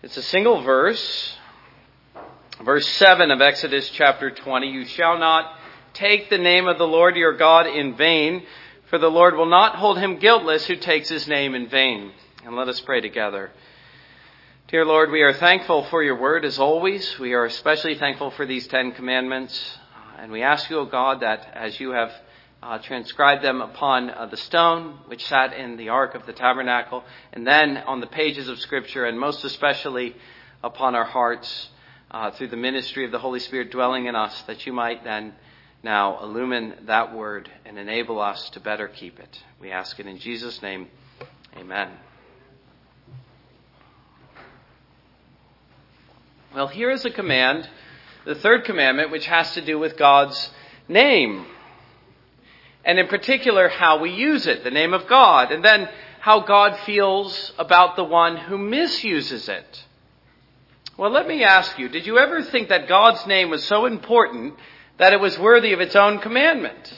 It's a single verse. Verse 7 of Exodus chapter 20. You shall not take the name of the Lord your God in vain, for the Lord will not hold him guiltless who takes his name in vain. And let us pray together. Dear Lord, we are thankful for your word as always. We are especially thankful for these Ten Commandments. And we ask you, O God, that as you have uh, transcribed them upon uh, the stone which sat in the ark of the tabernacle, and then on the pages of Scripture, and most especially upon our hearts uh, through the ministry of the Holy Spirit dwelling in us, that you might then now illumine that word and enable us to better keep it. We ask it in Jesus' name. Amen. Well, here is a command, the third commandment, which has to do with God's name and in particular how we use it, the name of God, and then how God feels about the one who misuses it. Well, let me ask you, did you ever think that God's name was so important that it was worthy of its own commandment?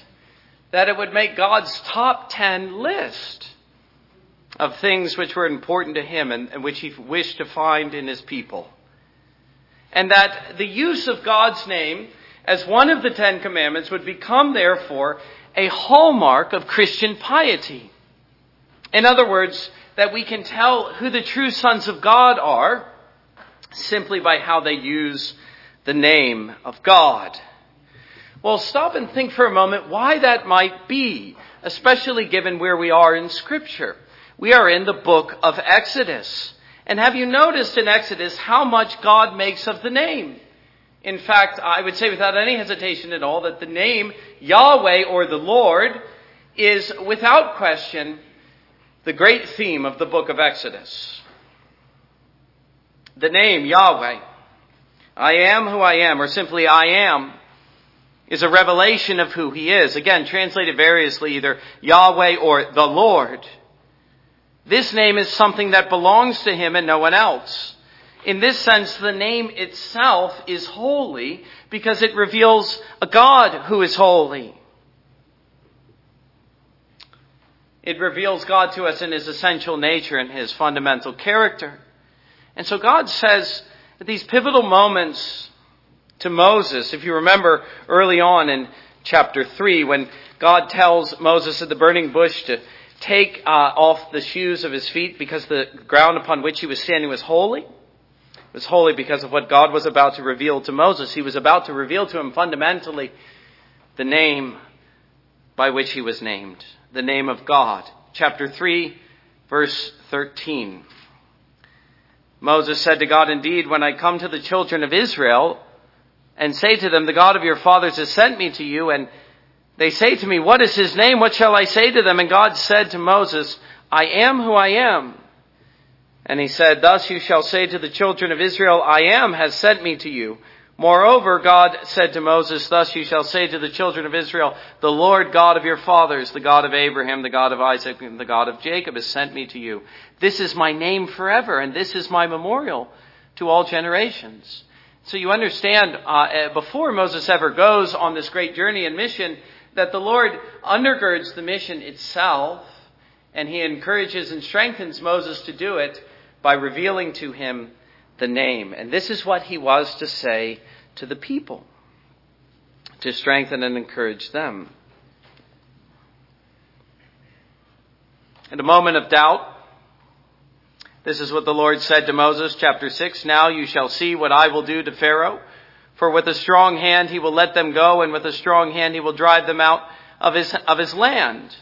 That it would make God's top ten list of things which were important to Him and, and which He wished to find in His people? And that the use of God's name as one of the Ten Commandments would become, therefore, a hallmark of Christian piety. In other words, that we can tell who the true sons of God are simply by how they use the name of God. Well, stop and think for a moment why that might be, especially given where we are in Scripture. We are in the book of Exodus. And have you noticed in Exodus how much God makes of the name? In fact, I would say without any hesitation at all that the name Yahweh or the Lord is without question the great theme of the book of Exodus. The name Yahweh, I am who I am, or simply I am, is a revelation of who he is. Again, translated variously, either Yahweh or the Lord. This name is something that belongs to him and no one else. In this sense, the name itself is holy because it reveals a God who is holy. It reveals God to us in his essential nature and his fundamental character. And so God says at these pivotal moments to Moses, if you remember early on in chapter 3, when God tells Moses at the burning bush to take uh, off the shoes of his feet because the ground upon which he was standing was holy. Was holy because of what God was about to reveal to Moses. He was about to reveal to him fundamentally the name by which he was named, the name of God. Chapter 3, verse 13. Moses said to God, Indeed, when I come to the children of Israel and say to them, The God of your fathers has sent me to you, and they say to me, What is his name? What shall I say to them? And God said to Moses, I am who I am. And he said, Thus you shall say to the children of Israel, I am has sent me to you. Moreover, God said to Moses, Thus you shall say to the children of Israel, The Lord God of your fathers, the God of Abraham, the God of Isaac, and the God of Jacob has sent me to you. This is my name forever, and this is my memorial to all generations. So you understand, uh, eh, before Moses ever goes on this great journey and mission, that the Lord undergirds the mission itself, and he encourages and strengthens Moses to do it by revealing to him the name. And this is what he was to say to the people to strengthen and encourage them. In a moment of doubt, this is what the Lord said to Moses, chapter 6. Now you shall see what I will do to Pharaoh. For with a strong hand he will let them go, and with a strong hand he will drive them out of his, of his land.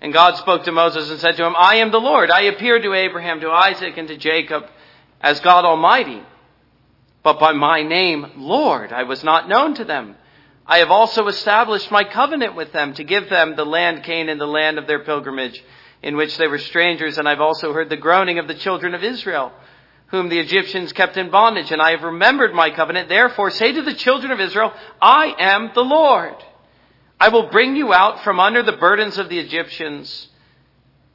And God spoke to Moses and said to him, I am the Lord. I appeared to Abraham, to Isaac, and to Jacob as God Almighty. But by my name, Lord, I was not known to them. I have also established my covenant with them to give them the land Canaan, the land of their pilgrimage, in which they were strangers. And I've also heard the groaning of the children of Israel, whom the Egyptians kept in bondage. And I have remembered my covenant. Therefore say to the children of Israel, I am the Lord. I will bring you out from under the burdens of the Egyptians.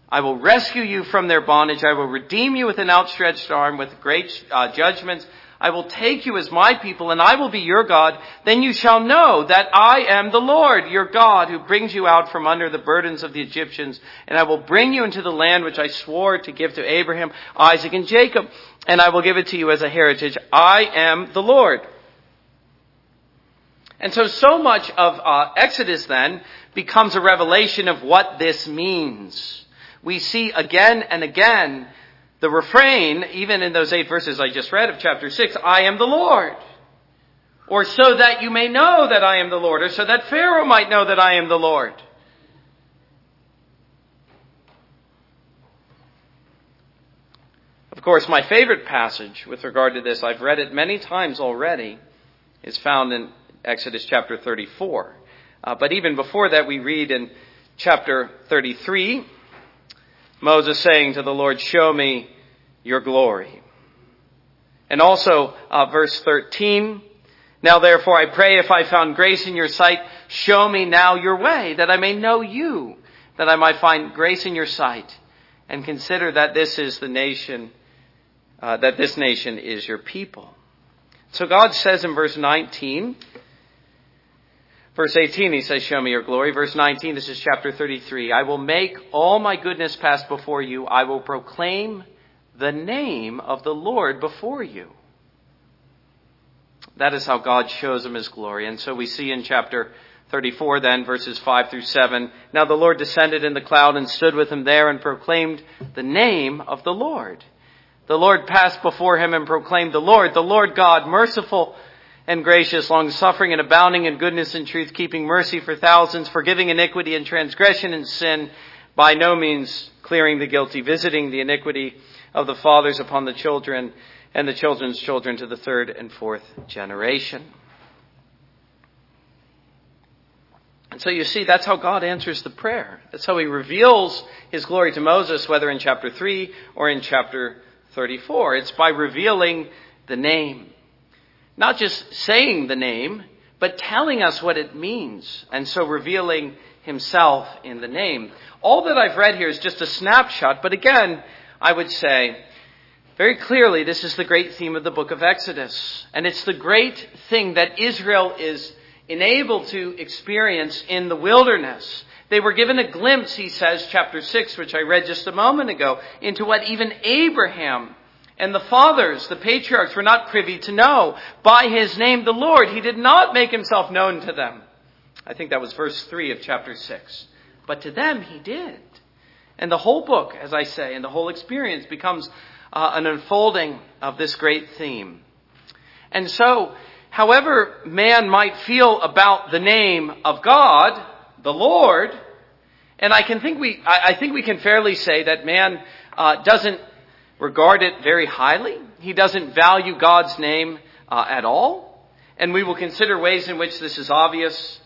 I will rescue you from their bondage. I will redeem you with an outstretched arm, with great uh, judgments. I will take you as my people and I will be your God. Then you shall know that I am the Lord, your God, who brings you out from under the burdens of the Egyptians. And I will bring you into the land which I swore to give to Abraham, Isaac, and Jacob. And I will give it to you as a heritage. I am the Lord. And so, so much of uh, Exodus then becomes a revelation of what this means. We see again and again the refrain, even in those eight verses I just read of chapter 6, I am the Lord. Or so that you may know that I am the Lord, or so that Pharaoh might know that I am the Lord. Of course, my favorite passage with regard to this, I've read it many times already, is found in Exodus chapter 34. Uh, but even before that, we read in chapter 33, Moses saying to the Lord, Show me your glory. And also, uh, verse 13, Now therefore I pray if I found grace in your sight, show me now your way, that I may know you, that I might find grace in your sight, and consider that this is the nation, uh, that this nation is your people. So God says in verse 19, Verse 18, he says, Show me your glory. Verse 19, this is chapter 33. I will make all my goodness pass before you. I will proclaim the name of the Lord before you. That is how God shows him his glory. And so we see in chapter 34 then, verses 5 through 7. Now the Lord descended in the cloud and stood with him there and proclaimed the name of the Lord. The Lord passed before him and proclaimed the Lord, the Lord God, merciful and gracious, long suffering and abounding in goodness and truth, keeping mercy for thousands, forgiving iniquity and transgression and sin, by no means clearing the guilty, visiting the iniquity of the fathers upon the children and the children's children to the third and fourth generation. And so you see, that's how God answers the prayer. That's how he reveals his glory to Moses, whether in chapter 3 or in chapter 34. It's by revealing the name. Not just saying the name, but telling us what it means, and so revealing himself in the name. All that I've read here is just a snapshot, but again, I would say, very clearly, this is the great theme of the book of Exodus. And it's the great thing that Israel is enabled to experience in the wilderness. They were given a glimpse, he says, chapter 6, which I read just a moment ago, into what even Abraham and the fathers, the patriarchs, were not privy to know. By his name, the Lord, he did not make himself known to them. I think that was verse 3 of chapter 6. But to them, he did. And the whole book, as I say, and the whole experience becomes uh, an unfolding of this great theme. And so, however man might feel about the name of God, the Lord, and I can think we, I, think we can fairly say that man uh, doesn't regard it very highly. He doesn't value God's name uh, at all. And we will consider ways in which this is obvious.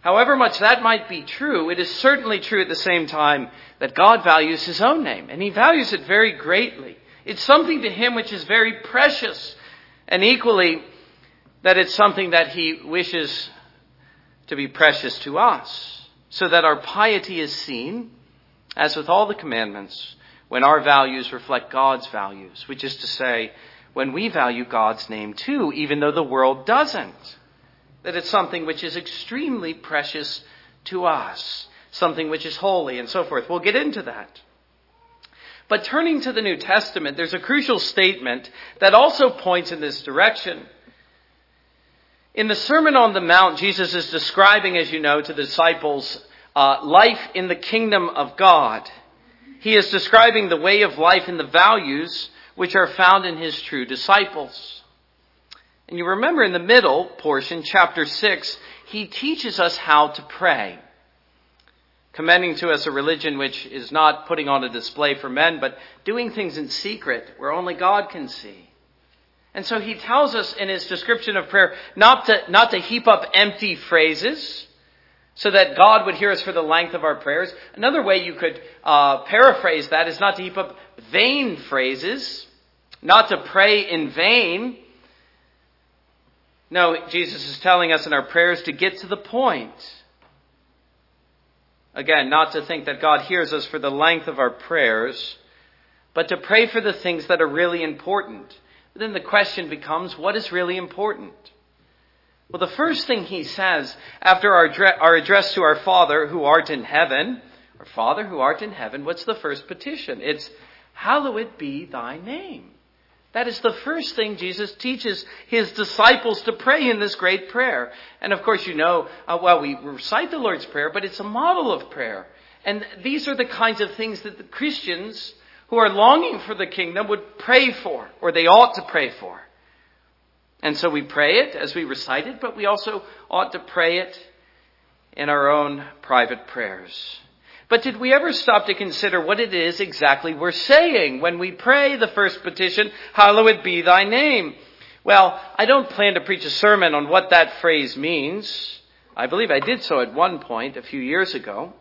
However much that might be true, it is certainly true at the same time that God values His own name, and He values it very greatly. It's something to Him which is very precious, and equally that it's something that He wishes to be precious to us, so that our piety is seen, as with all the commandments, when our values reflect God's values, which is to say, when we value God's name too, even though the world doesn't. That it's something which is extremely precious to us, something which is holy, and so forth. We'll get into that. But turning to the New Testament, there's a crucial statement that also points in this direction. In the Sermon on the Mount, Jesus is describing, as you know, to the disciples, uh, life in the kingdom of God. He is describing the way of life and the values which are found in his true disciples. And you remember in the middle portion, chapter 6, he teaches us how to pray, commending to us a religion which is not putting on a display for men, but doing things in secret where only God can see. And so he tells us in his description of prayer not to, not to heap up empty phrases, so that God would hear us for the length of our prayers. Another way you could uh, paraphrase that is not to heap up vain phrases, not to pray in vain. No, Jesus is telling us in our prayers to get to the point. Again, not to think that God hears us for the length of our prayers, but to pray for the things that are really important. then the question becomes what is really important? Well, the first thing he says after our, our address to our Father who art in heaven, our Father who art in heaven, what's the first petition? It's, Hallowed be thy name. That is the first thing Jesus teaches his disciples to pray in this great prayer. And of course, you know, uh, well, we recite the Lord's Prayer, but it's a model of prayer. And these are the kinds of things that the Christians who are longing for the kingdom would pray for, or they ought to pray for. And so we pray it as we recite it, but we also ought to pray it in our own private prayers. But did we ever stop to consider what it is exactly we're saying when we pray the first petition, Hallowed be thy name? Well, I don't plan to preach a sermon on what that phrase means. I believe I did so at one point a few years ago.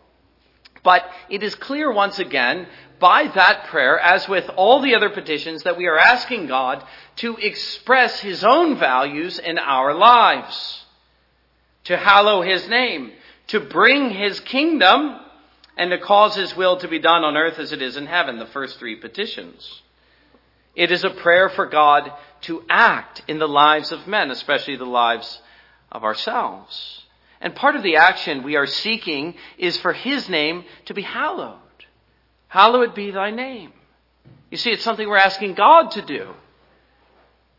But it is clear once again by that prayer, as with all the other petitions, that we are asking God to express His own values in our lives. To hallow His name. To bring His kingdom and to cause His will to be done on earth as it is in heaven, the first three petitions. It is a prayer for God to act in the lives of men, especially the lives of ourselves. And part of the action we are seeking is for His name to be hallowed. Hallowed be thy name. You see, it's something we're asking God to do.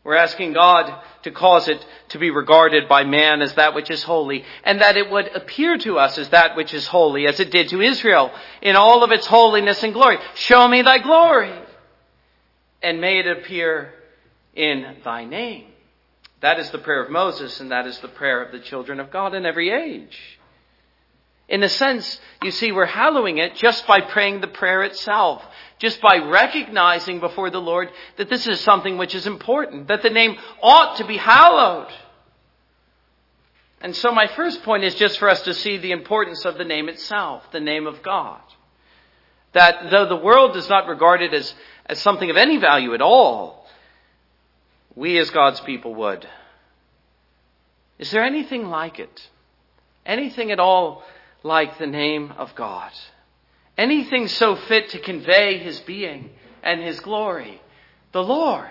We're asking God to cause it to be regarded by man as that which is holy, and that it would appear to us as that which is holy, as it did to Israel in all of its holiness and glory. Show me thy glory, and may it appear in thy name. That is the prayer of Moses, and that is the prayer of the children of God in every age. In a sense, you see, we're hallowing it just by praying the prayer itself, just by recognizing before the Lord that this is something which is important, that the name ought to be hallowed. And so my first point is just for us to see the importance of the name itself, the name of God. That though the world does not regard it as, as something of any value at all, we as God's people would. Is there anything like it? Anything at all like the name of God. Anything so fit to convey his being and his glory. The Lord.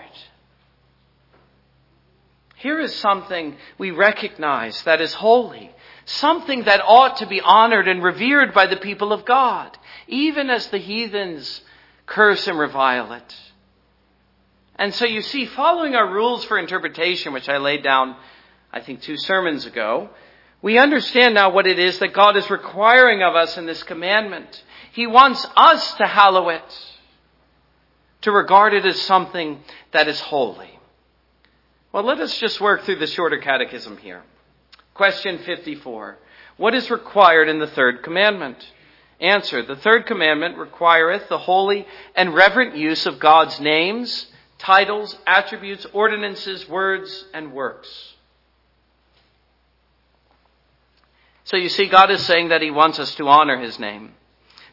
Here is something we recognize that is holy. Something that ought to be honored and revered by the people of God, even as the heathens curse and revile it. And so you see, following our rules for interpretation, which I laid down, I think, two sermons ago, we understand now what it is that God is requiring of us in this commandment. He wants us to hallow it, to regard it as something that is holy. Well, let us just work through the shorter catechism here. Question 54. What is required in the third commandment? Answer. The third commandment requireth the holy and reverent use of God's names, titles, attributes, ordinances, words, and works. So you see, God is saying that He wants us to honor His name.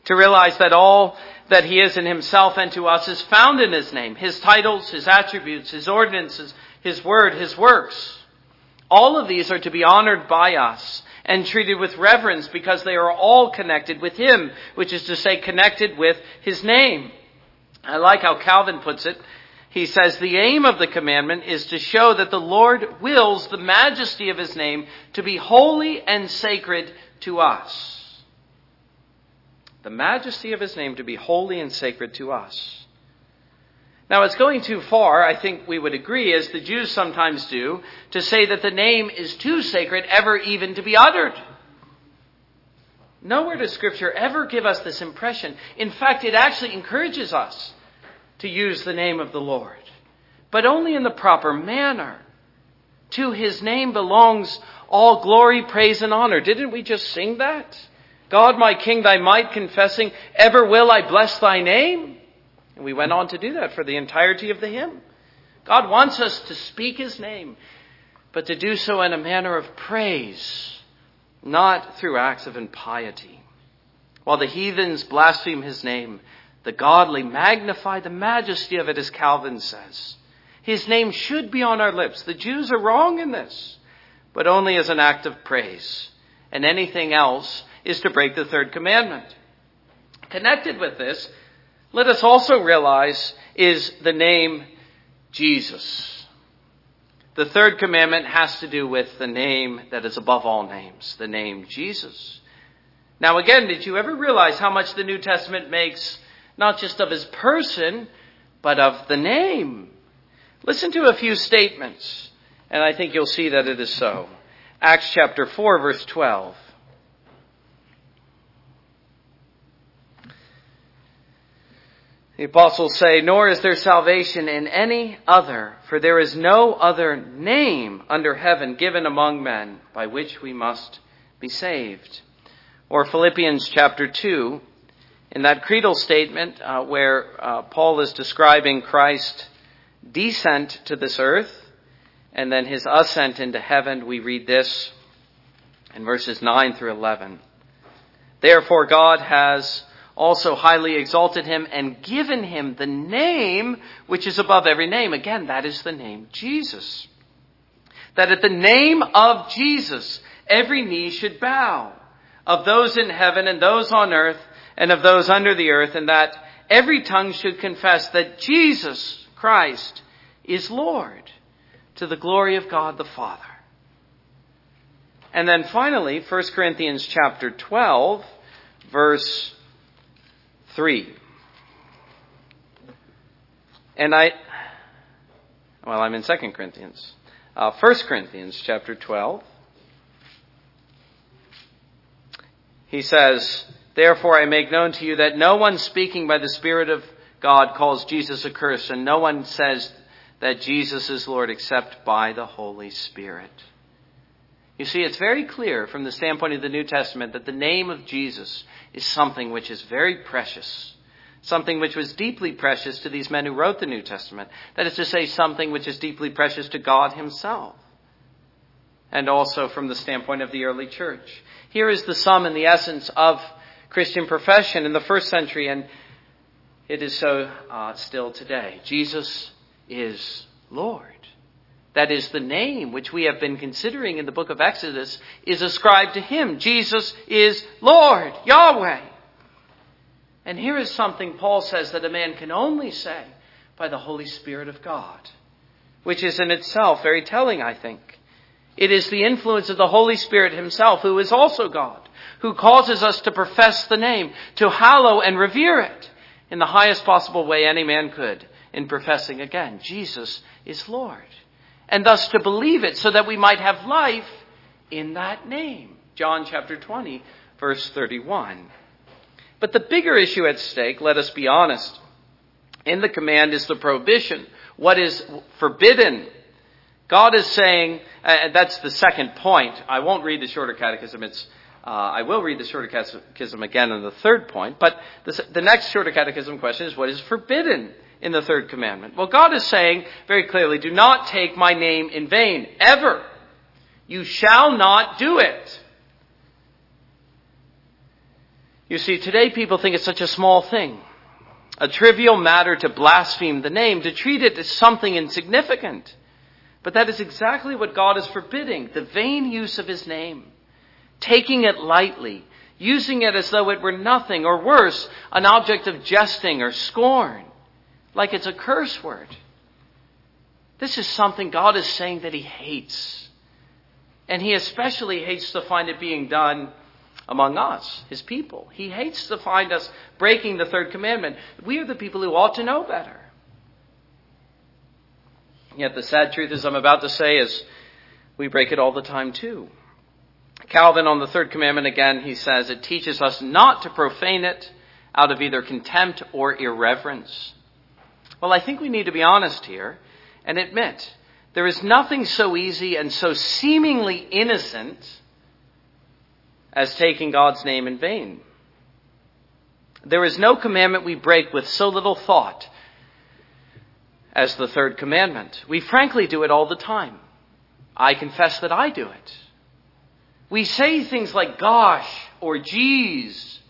To realize that all that He is in Himself and to us is found in His name. His titles, His attributes, His ordinances, His word, His works. All of these are to be honored by us and treated with reverence because they are all connected with Him, which is to say connected with His name. I like how Calvin puts it he says the aim of the commandment is to show that the Lord wills the majesty of his name to be holy and sacred to us. The majesty of his name to be holy and sacred to us. Now, it's going too far, I think we would agree, as the Jews sometimes do, to say that the name is too sacred ever even to be uttered. Nowhere does Scripture ever give us this impression. In fact, it actually encourages us to use the name of the Lord, but only in the proper manner. To his name belongs all glory, praise, and honor. Didn't we just sing that? God, my King, thy might, confessing, ever will I bless thy name. And we went on to do that for the entirety of the hymn. God wants us to speak his name, but to do so in a manner of praise, not through acts of impiety. While the heathens blaspheme his name, the godly magnify the majesty of it, as Calvin says. His name should be on our lips. The Jews are wrong in this, but only as an act of praise. And anything else is to break the third commandment. Connected with this, let us also realize is the name Jesus. The third commandment has to do with the name that is above all names, the name Jesus. Now again, did you ever realize how much the New Testament makes not just of his person, but of the name? Listen to a few statements, and I think you'll see that it is so. Acts chapter 4 verse 12. The apostles say, Nor is there salvation in any other, for there is no other name under heaven given among men by which we must be saved. Or Philippians chapter 2, in that creedal statement uh, where uh, Paul is describing Christ's descent to this earth and then his ascent into heaven, we read this in verses 9 through 11. Therefore, God has also highly exalted him and given him the name which is above every name. Again, that is the name Jesus. That at the name of Jesus, every knee should bow of those in heaven and those on earth and of those under the earth, and that every tongue should confess that Jesus Christ is Lord to the glory of God the Father. And then finally, 1 Corinthians chapter 12, verse 3. And I, well, I'm in 2 Corinthians. Uh, 1 Corinthians chapter 12. He says, Therefore I make known to you that no one speaking by the Spirit of God calls Jesus accursed, and no one says that Jesus is Lord except by the Holy Spirit. You see, it's very clear from the standpoint of the New Testament that the name of Jesus is something which is very precious. Something which was deeply precious to these men who wrote the New Testament. That is to say, something which is deeply precious to God Himself. And also from the standpoint of the early church. Here is the sum and the essence of Christian profession in the first century, and it is so uh, still today. Jesus is Lord that is the name which we have been considering in the book of Exodus, is ascribed to him. Jesus is Lord, Yahweh. And here is something Paul says that a man can only say by the Holy Spirit of God, which is in itself very telling, I think. It is the influence of the Holy Spirit himself, who is also God, who causes us to profess the name, to hallow and revere it in the highest possible way any man could in professing again, Jesus is Lord and thus to believe it so that we might have life in that name. John chapter 20, verse 31. But the bigger issue at stake, let us be honest, in the command is the prohibition. What is forbidden? God is saying, uh, that's the second point. I won't read the shorter catechism. It's, uh, I will read the shorter catechism again in the third point. But the, the next shorter catechism question is what is forbidden? in the third commandment? Well, God is saying very clearly, do not take my name in vain, ever. You shall not do it. You see, today people think it's such a small thing, a trivial matter to blaspheme the name, to treat it as something insignificant. But that is exactly what God is forbidding the vain use of His name, taking it lightly, using it as though it were nothing, or worse, an object of jesting or scorn like it's a curse word. This is something God is saying that He hates. And He especially hates to find it being done among us, His people. He hates to find us breaking the third commandment. We are the people who ought to know better. Yet the sad truth, as I'm about to say, is we break it all the time too. Calvin on the third commandment again, he says, it teaches us not to profane it out of either contempt or irreverence. Well, I think we need to be honest here and admit there is nothing so easy and so seemingly innocent as taking God's name in vain. There is no commandment we break with so little thought as the third commandment. We frankly do it all the time. I confess that I do it. We say things like gosh or geez,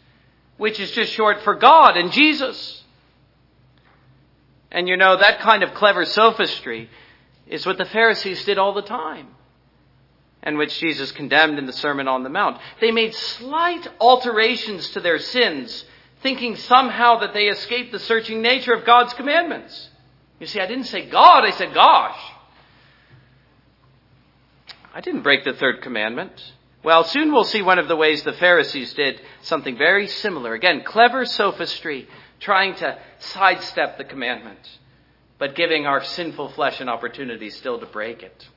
which is just short for God and Jesus. And you know, that kind of clever sophistry is what the Pharisees did all the time, and which Jesus condemned in the Sermon on the Mount. They made slight alterations to their sins, thinking somehow that they escaped the searching nature of God's commandments. You see, I didn't say God, I said gosh. I didn't break the third commandment. Well, soon we'll see one of the ways the Pharisees did something very similar. Again, clever sophistry, trying to sidestep the commandment, but giving our sinful flesh an opportunity still to break it.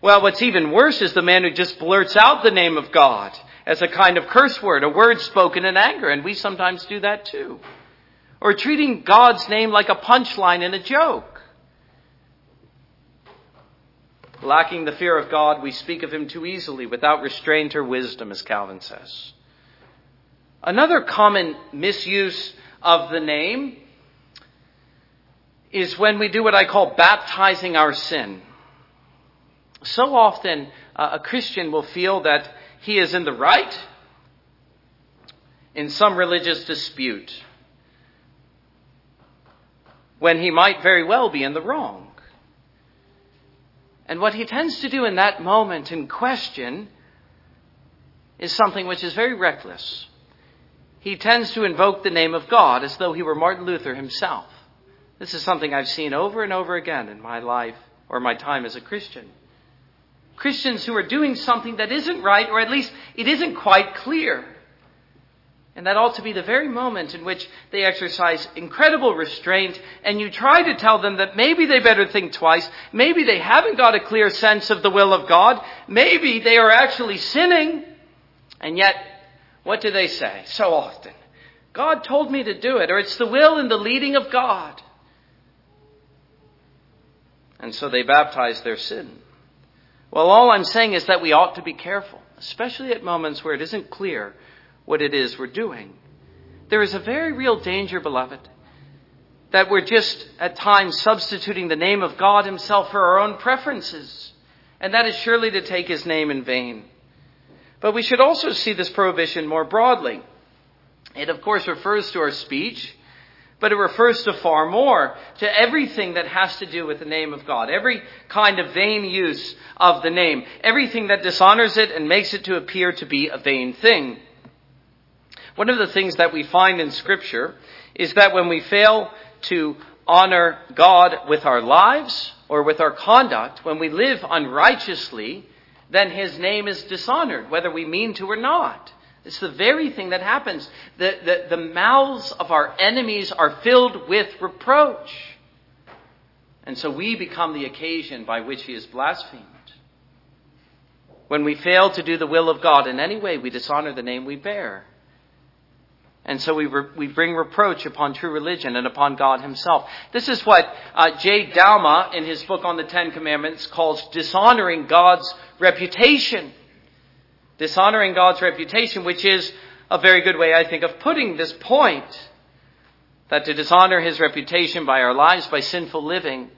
Well, what's even worse is the man who just blurts out the name of God as a kind of curse word, a word spoken in anger, and we sometimes do that too. Or treating God's name like a punchline in a joke. Lacking the fear of God, we speak of him too easily without restraint or wisdom, as Calvin says. Another common misuse of the name is when we do what I call baptizing our sin. So often, uh, a Christian will feel that he is in the right in some religious dispute when he might very well be in the wrong. And what he tends to do in that moment in question is something which is very reckless. He tends to invoke the name of God as though he were Martin Luther himself. This is something I've seen over and over again in my life or my time as a Christian. Christians who are doing something that isn't right, or at least it isn't quite clear. And that ought to be the very moment in which they exercise incredible restraint, and you try to tell them that maybe they better think twice, maybe they haven't got a clear sense of the will of God, maybe they are actually sinning, and yet, what do they say so often? God told me to do it, or it's the will and the leading of God. And so they baptize their sin. Well, all I'm saying is that we ought to be careful, especially at moments where it isn't clear what it is we're doing. There is a very real danger, beloved, that we're just at times substituting the name of God Himself for our own preferences. And that is surely to take His name in vain. But we should also see this prohibition more broadly. It, of course, refers to our speech, but it refers to far more, to everything that has to do with the name of God, every kind of vain use of the name, everything that dishonors it and makes it to appear to be a vain thing. One of the things that we find in Scripture is that when we fail to honor God with our lives or with our conduct, when we live unrighteously, then His name is dishonored, whether we mean to or not. It's the very thing that happens. The, the, the mouths of our enemies are filled with reproach. And so we become the occasion by which He is blasphemed. When we fail to do the will of God in any way, we dishonor the name we bear. And so we, re- we bring reproach upon true religion and upon God Himself. This is what uh, J. Douma, in his book on the Ten Commandments, calls dishonoring God's reputation. Dishonoring God's reputation, which is a very good way, I think, of putting this point. That to dishonor His reputation by our lives, by sinful living,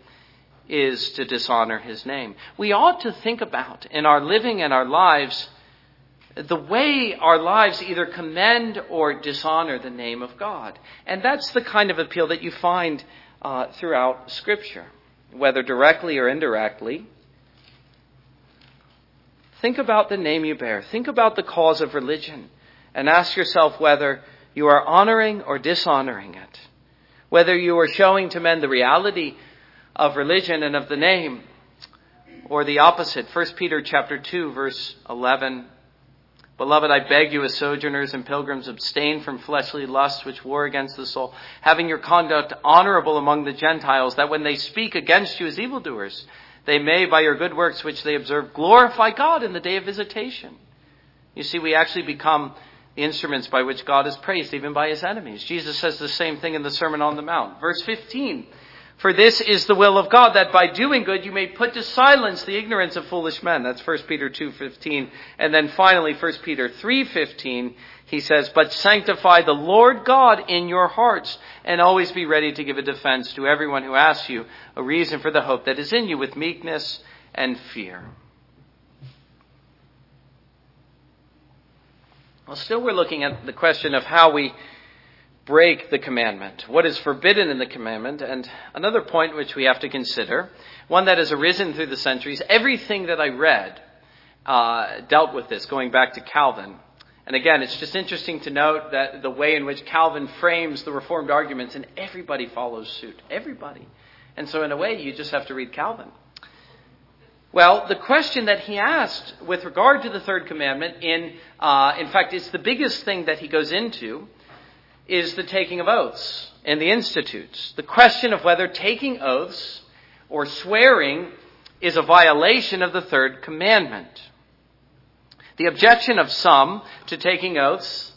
is to dishonor His name. We ought to think about in our living and our lives the way our lives either commend or dishonor the name of God. And that's the kind of appeal that you find uh, throughout Scripture, whether directly or indirectly. Think about the name you bear. Think about the cause of religion and ask yourself whether you are honoring or dishonoring it. Whether you are showing to men the reality of religion and of the name or the opposite. 1 Peter chapter 2 verse 11 Beloved, I beg you as sojourners and pilgrims, abstain from fleshly lusts which war against the soul, having your conduct honorable among the Gentiles, that when they speak against you as evildoers, they may, by your good works which they observe, glorify God in the day of visitation. You see, we actually become the instruments by which God is praised, even by his enemies. Jesus says the same thing in the Sermon on the Mount. Verse 15. For this is the will of God, that by doing good you may put to silence the ignorance of foolish men. That's 1 Peter 2.15. And then finally, 1 Peter 3.15, he says, But sanctify the Lord God in your hearts, and always be ready to give a defense to everyone who asks you a reason for the hope that is in you with meekness and fear. Well, still we're looking at the question of how we break the commandment, what is forbidden in the commandment, and another point which we have to consider, one that has arisen through the centuries. Everything that I read uh, dealt with this, going back to Calvin. And again, it's just interesting to note that the way in which Calvin frames the Reformed arguments, and everybody follows suit. Everybody. And so, in a way, you just have to read Calvin. Well, the question that he asked with regard to the third commandment, in, uh, in fact, it's the biggest thing that he goes into, is the taking of oaths and the institutes. The question of whether taking oaths or swearing is a violation of the third commandment. The objection of some to taking oaths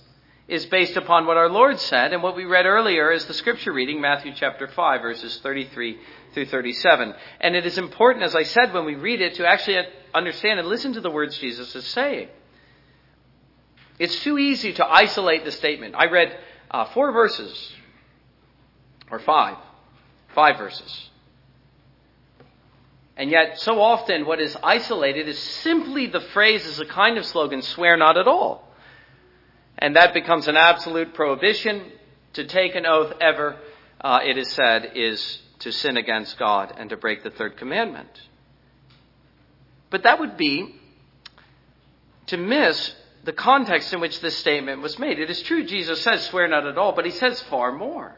is based upon what our Lord said and what we read earlier is the scripture reading, Matthew chapter 5, verses 33 through 37. And it is important, as I said, when we read it, to actually understand and listen to the words Jesus is saying. It's too easy to isolate the statement. I read uh, four verses, or five, five verses. And yet, so often, what is isolated is simply the phrase as a kind of slogan, swear not at all. And that becomes an absolute prohibition to take an oath ever, uh, it is said, is to sin against God and to break the third commandment. But that would be to miss the context in which this statement was made. It is true, Jesus says, swear not at all, but he says far more.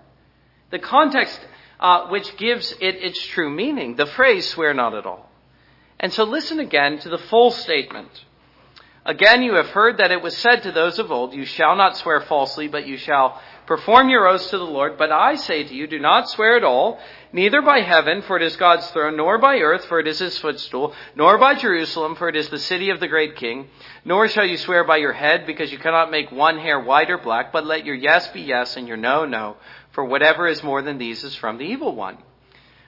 The context uh, which gives it its true meaning, the phrase swear not at all. And so listen again to the full statement. Again, you have heard that it was said to those of old, You shall not swear falsely, but you shall perform your oaths to the Lord. But I say to you, do not swear at all, neither by heaven, for it is God's throne, nor by earth, for it is his footstool, nor by Jerusalem, for it is the city of the great king. Nor shall you swear by your head, because you cannot make one hair white or black, but let your yes be yes and your no, no. For whatever is more than these is from the evil one.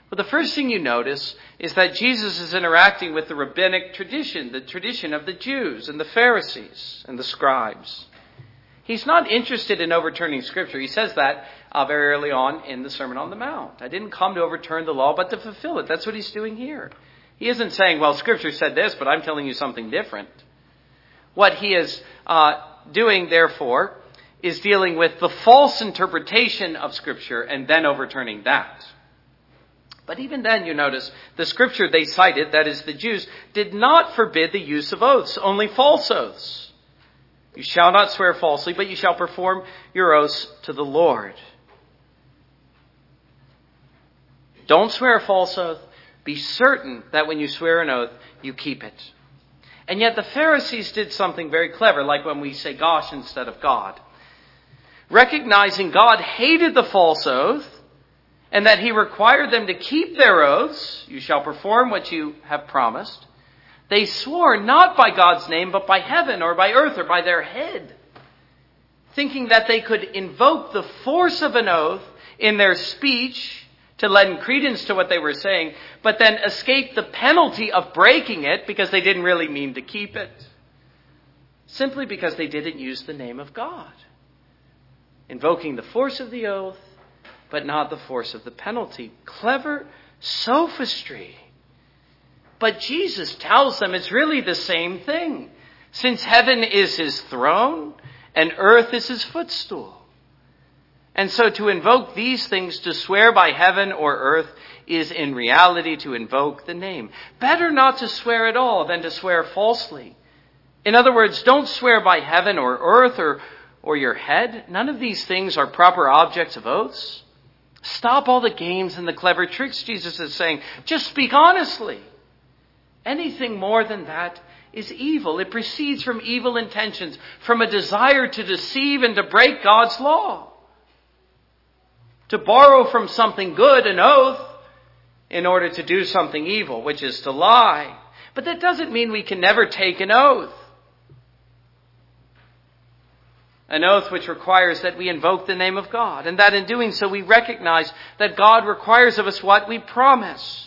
Well, the first thing you notice is that Jesus is interacting with the rabbinic tradition, the tradition of the Jews and the Pharisees and the scribes. He's not interested in overturning Scripture. He says that uh, very early on in the Sermon on the Mount. I didn't come to overturn the law, but to fulfill it. That's what he's doing here. He isn't saying, well, Scripture said this, but I'm telling you something different. What he is uh, doing, therefore, is dealing with the false interpretation of Scripture and then overturning that. But even then, you notice, the scripture they cited, that is the Jews, did not forbid the use of oaths, only false oaths. You shall not swear falsely, but you shall perform your oaths to the Lord. Don't swear a false oath. Be certain that when you swear an oath, you keep it. And yet the Pharisees did something very clever, like when we say gosh instead of God. Recognizing God hated the false oath, and that he required them to keep their oaths, you shall perform what you have promised, they swore not by God's name, but by heaven or by earth or by their head, thinking that they could invoke the force of an oath in their speech to lend credence to what they were saying, but then escape the penalty of breaking it because they didn't really mean to keep it. Simply because they didn't use the name of God. Invoking the force of the oath but not the force of the penalty. Clever sophistry. But Jesus tells them it's really the same thing. Since heaven is his throne and earth is his footstool. And so to invoke these things, to swear by heaven or earth, is in reality to invoke the name. Better not to swear at all than to swear falsely. In other words, don't swear by heaven or earth or, or your head. None of these things are proper objects of oaths. Stop all the games and the clever tricks, Jesus is saying. Just speak honestly. Anything more than that is evil. It proceeds from evil intentions, from a desire to deceive and to break God's law. To borrow from something good an oath in order to do something evil, which is to lie. But that doesn't mean we can never take an oath. An oath which requires that we invoke the name of God, and that in doing so we recognize that God requires of us what we promise.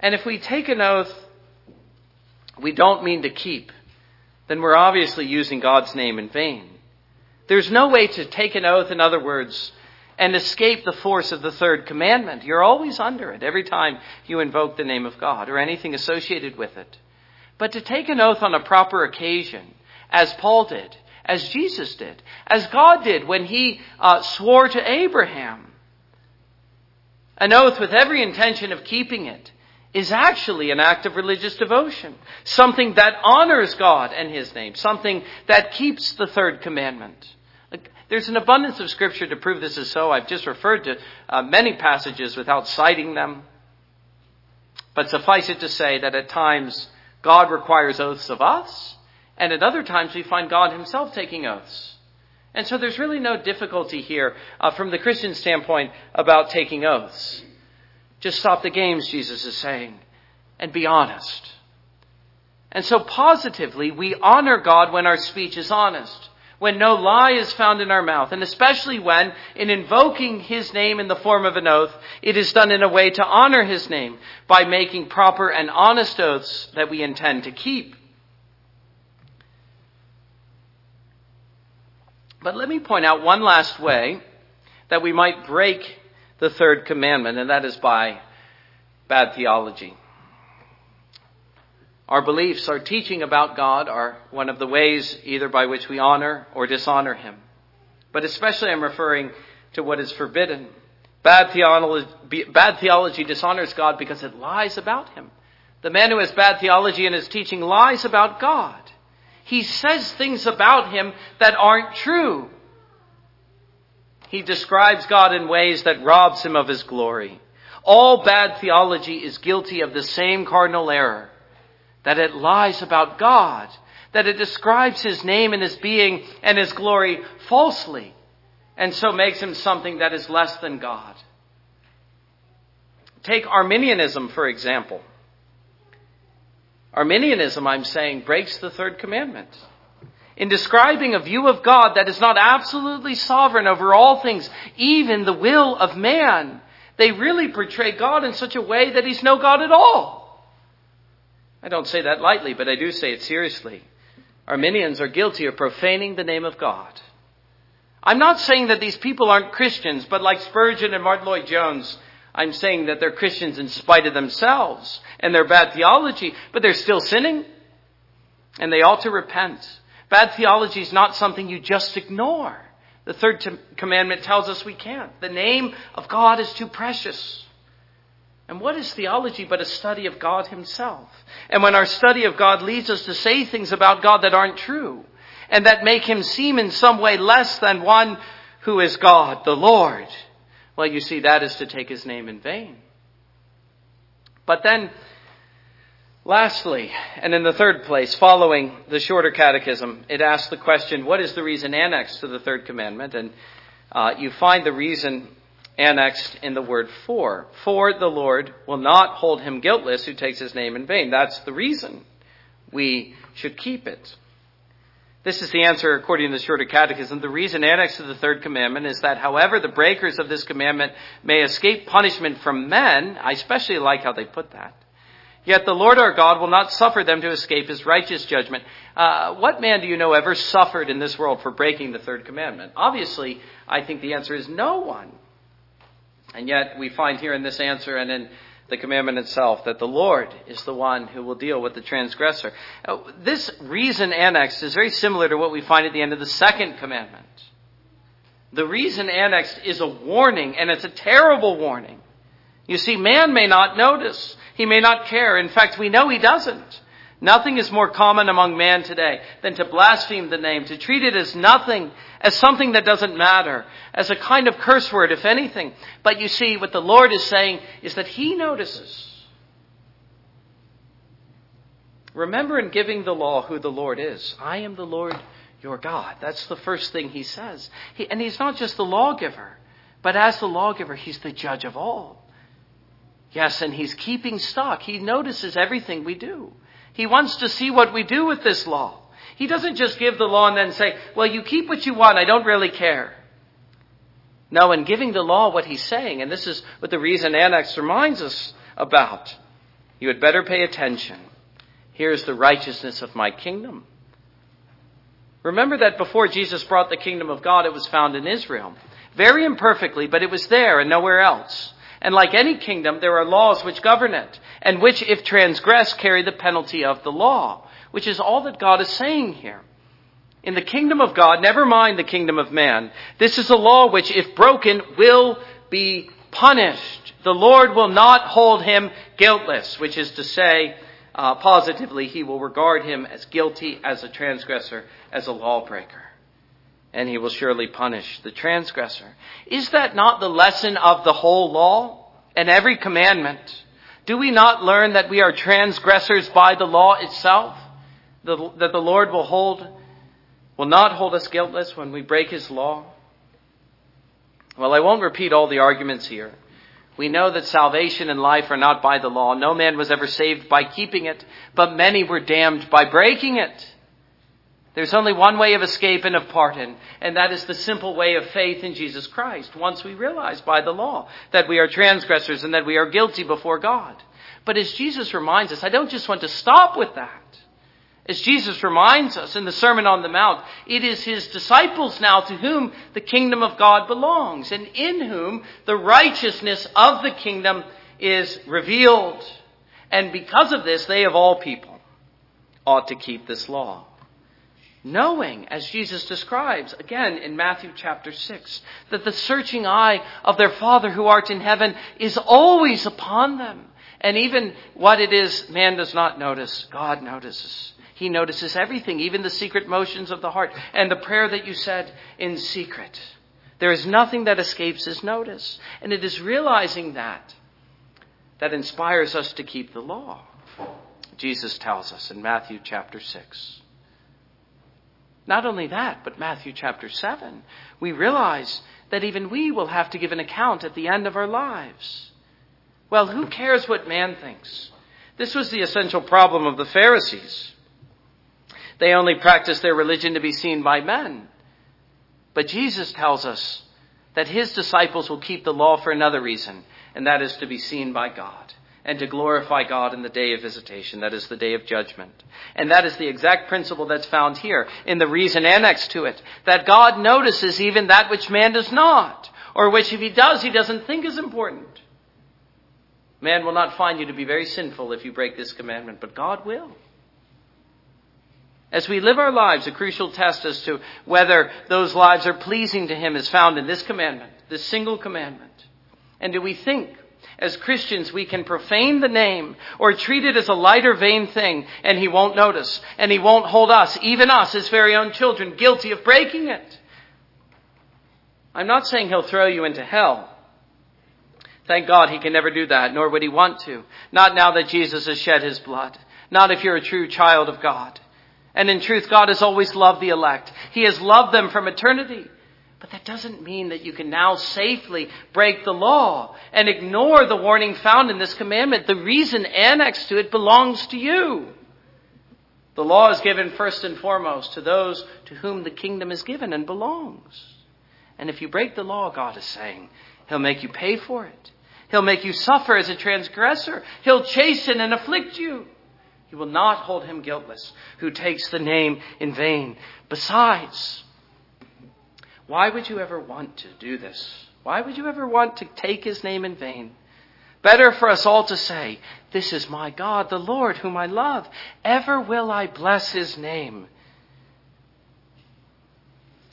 And if we take an oath we don't mean to keep, then we're obviously using God's name in vain. There's no way to take an oath, in other words, and escape the force of the third commandment. You're always under it every time you invoke the name of God or anything associated with it. But to take an oath on a proper occasion, as Paul did, as Jesus did, as God did when he uh, swore to Abraham. An oath with every intention of keeping it is actually an act of religious devotion, something that honors God and his name, something that keeps the third commandment. There's an abundance of scripture to prove this is so. I've just referred to uh, many passages without citing them. But suffice it to say that at times God requires oaths of us, and at other times we find God himself taking oaths. And so there's really no difficulty here uh, from the Christian standpoint about taking oaths. Just stop the games, Jesus is saying, and be honest. And so positively, we honor God when our speech is honest, when no lie is found in our mouth, and especially when, in invoking His name in the form of an oath, it is done in a way to honor His name by making proper and honest oaths that we intend to keep. But let me point out one last way that we might break the third commandment, and that is by bad theology. Our beliefs, our teaching about God are one of the ways either by which we honor or dishonor Him. But especially I'm referring to what is forbidden. Bad theology, bad theology dishonors God because it lies about Him. The man who has bad theology in his teaching lies about God. He says things about him that aren't true. He describes God in ways that robs him of his glory. All bad theology is guilty of the same cardinal error that it lies about God, that it describes his name and his being and his glory falsely, and so makes him something that is less than God. Take Arminianism, for example. Arminianism, I'm saying, breaks the third commandment. In describing a view of God that is not absolutely sovereign over all things, even the will of man, they really portray God in such a way that he's no God at all. I don't say that lightly, but I do say it seriously. Arminians are guilty of profaning the name of God. I'm not saying that these people aren't Christians, but like Spurgeon and Martyn Lloyd-Jones, I'm saying that they're Christians in spite of themselves and their bad theology, but they're still sinning. And they ought to repent. Bad theology is not something you just ignore. The third commandment tells us we can't. The name of God is too precious. And what is theology but a study of God Himself? And when our study of God leads us to say things about God that aren't true, and that make Him seem in some way less than one who is God, the Lord, well, you see, that is to take his name in vain. But then, lastly, and in the third place, following the shorter catechism, it asks the question, what is the reason annexed to the third commandment? And uh, you find the reason annexed in the word for. For the Lord will not hold him guiltless who takes his name in vain. That's the reason we should keep it. This is the answer according to the Shorter Catechism. The reason annexed to the third commandment is that however the breakers of this commandment may escape punishment from men, I especially like how they put that, yet the Lord our God will not suffer them to escape his righteous judgment. Uh, what man do you know ever suffered in this world for breaking the third commandment? Obviously, I think the answer is no one. And yet we find here in this answer and in the commandment itself, that the Lord is the one who will deal with the transgressor. This reason annexed is very similar to what we find at the end of the second commandment. The reason annexed is a warning, and it's a terrible warning. You see, man may not notice. He may not care. In fact, we know he doesn't. Nothing is more common among man today than to blaspheme the name, to treat it as nothing, as something that doesn't matter, as a kind of curse word, if anything. But you see, what the Lord is saying is that He notices. Remember in giving the law who the Lord is. I am the Lord your God. That's the first thing He says. He, and He's not just the lawgiver, but as the lawgiver, He's the judge of all. Yes, and He's keeping stock. He notices everything we do. He wants to see what we do with this law. He doesn't just give the law and then say, well, you keep what you want. I don't really care. No, in giving the law what he's saying, and this is what the reason Annex reminds us about, you had better pay attention. Here's the righteousness of my kingdom. Remember that before Jesus brought the kingdom of God, it was found in Israel. Very imperfectly, but it was there and nowhere else. And like any kingdom, there are laws which govern it, and which, if transgressed, carry the penalty of the law, which is all that God is saying here. In the kingdom of God, never mind the kingdom of man, this is a law which, if broken, will be punished. The Lord will not hold him guiltless, which is to say, uh, positively, he will regard him as guilty, as a transgressor, as a lawbreaker. And he will surely punish the transgressor. Is that not the lesson of the whole law and every commandment? Do we not learn that we are transgressors by the law itself? that the Lord will hold, will not hold us guiltless when we break his law? Well, I won't repeat all the arguments here. We know that salvation and life are not by the law. No man was ever saved by keeping it, but many were damned by breaking it. There's only one way of escape and of pardon, and that is the simple way of faith in Jesus Christ, once we realize by the law that we are transgressors and that we are guilty before God. But as Jesus reminds us, I don't just want to stop with that. As Jesus reminds us in the Sermon on the Mount, it is his disciples now to whom the kingdom of God belongs, and in whom the righteousness of the kingdom is revealed. And because of this, they of all people ought to keep this law. Knowing, as Jesus describes again in Matthew chapter 6, that the searching eye of their Father who art in heaven is always upon them. And even what it is man does not notice, God notices. He notices everything, even the secret motions of the heart and the prayer that you said in secret. There is nothing that escapes his notice. And it is realizing that that inspires us to keep the law. Jesus tells us in Matthew chapter 6. Not only that, but Matthew chapter 7, we realize that even we will have to give an account at the end of our lives. Well, who cares what man thinks? This was the essential problem of the Pharisees. They only practiced their religion to be seen by men. But Jesus tells us that his disciples will keep the law for another reason, and that is to be seen by God and to glorify God in the day of visitation, that is the day of judgment. And that is the exact principle that's found here in the reason annexed to it, that God notices even that which man does not, or which if he does, he doesn't think is important. Man will not find you to be very sinful if you break this commandment, but God will. As we live our lives, a crucial test as to whether those lives are pleasing to Him is found in this commandment, this single commandment. And do we think, as Christians, we can profane the name or treat it as a light or vain thing and He won't notice and He won't hold us, even us, His very own children, guilty of breaking it? I'm not saying He'll throw you into hell. Thank God He can never do that, nor would He want to. Not now that Jesus has shed His blood. Not if you're a true child of God. And in truth, God has always loved the elect. He has loved them from eternity. But that doesn't mean that you can now safely break the law and ignore the warning found in this commandment. The reason annexed to it belongs to you. The law is given first and foremost to those to whom the kingdom is given and belongs. And if you break the law, God is saying, He'll make you pay for it. He'll make you suffer as a transgressor. He'll chasten and afflict you. He will not hold him guiltless who takes the name in vain. Besides, why would you ever want to do this? Why would you ever want to take his name in vain? Better for us all to say, This is my God, the Lord, whom I love. Ever will I bless his name.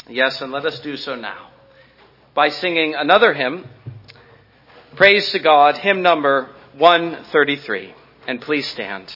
Yes, and let us do so now by singing another hymn, Praise to God, hymn number 133. And please stand.